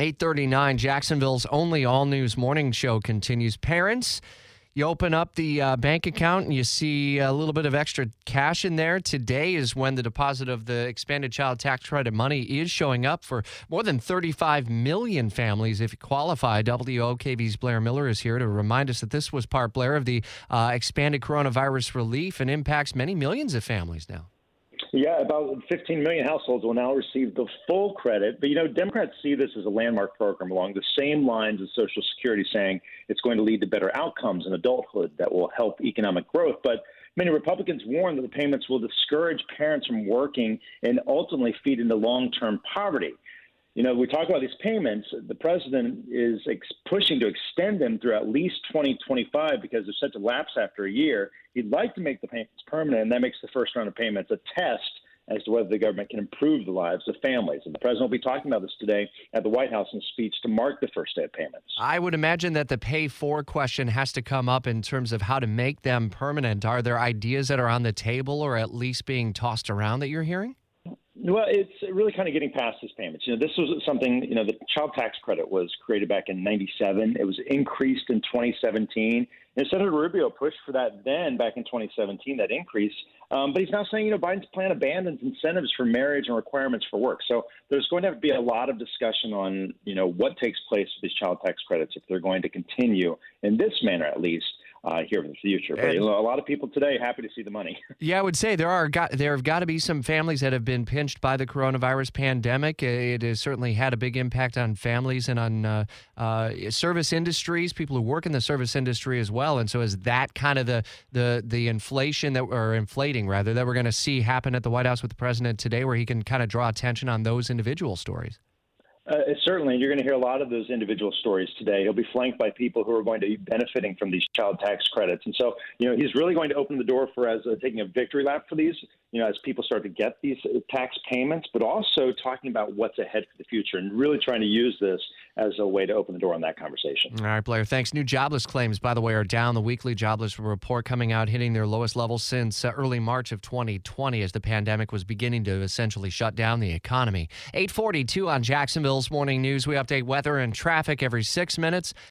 839, Jacksonville's only all news morning show continues. Parents, you open up the uh, bank account and you see a little bit of extra cash in there. Today is when the deposit of the expanded child tax credit money is showing up for more than 35 million families if you qualify. WOKV's Blair Miller is here to remind us that this was part, Blair, of the uh, expanded coronavirus relief and impacts many millions of families now. Yeah, about 15 million households will now receive the full credit. But, you know, Democrats see this as a landmark program along the same lines as Social Security, saying it's going to lead to better outcomes in adulthood that will help economic growth. But many Republicans warn that the payments will discourage parents from working and ultimately feed into long term poverty you know, we talk about these payments. The president is ex- pushing to extend them through at least 2025 because they're set to lapse after a year. He'd like to make the payments permanent, and that makes the first round of payments a test as to whether the government can improve the lives of families. And the president will be talking about this today at the White House in a speech to mark the first day of payments. I would imagine that the pay for question has to come up in terms of how to make them permanent. Are there ideas that are on the table or at least being tossed around that you're hearing? Well, it's really kind of getting past these payments. You know, this was something, you know, the child tax credit was created back in 97. It was increased in 2017. And Senator Rubio pushed for that then back in 2017, that increase. Um, but he's now saying, you know, Biden's plan abandons incentives for marriage and requirements for work. So there's going to have to be a lot of discussion on, you know, what takes place with these child tax credits if they're going to continue in this manner, at least uh, here for the future. But you know, a lot of people today happy to see the money. yeah, I would say there are got, there have got to be some families that have been pinched by the coronavirus pandemic. It has certainly had a big impact on families and on uh, uh, service industries, people who work in the service industry as well. And so, is that kind of the the the inflation that or inflating rather that we're going to see happen at the White House with the president today, where he can kind of draw attention on those individual stories? Uh, certainly, you're going to hear a lot of those individual stories today. He'll be flanked by people who are going to be benefiting from these child tax credits, and so you know he's really going to open the door for as uh, taking a victory lap for these. You know, as people start to get these uh, tax payments, but also talking about what's ahead for the future, and really trying to use this as a way to open the door on that conversation. All right, Blair. Thanks. New jobless claims, by the way, are down. The weekly jobless report coming out hitting their lowest level since uh, early March of 2020, as the pandemic was beginning to essentially shut down the economy. 842 on Jacksonville's morning news. We update weather and traffic every six minutes.